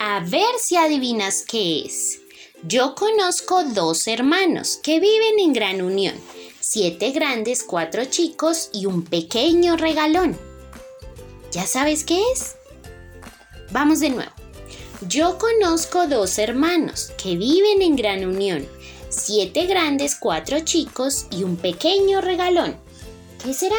A ver si adivinas qué es. Yo conozco dos hermanos que viven en gran unión. Siete grandes, cuatro chicos y un pequeño regalón. ¿Ya sabes qué es? Vamos de nuevo. Yo conozco dos hermanos que viven en gran unión. Siete grandes, cuatro chicos y un pequeño regalón. ¿Qué serán?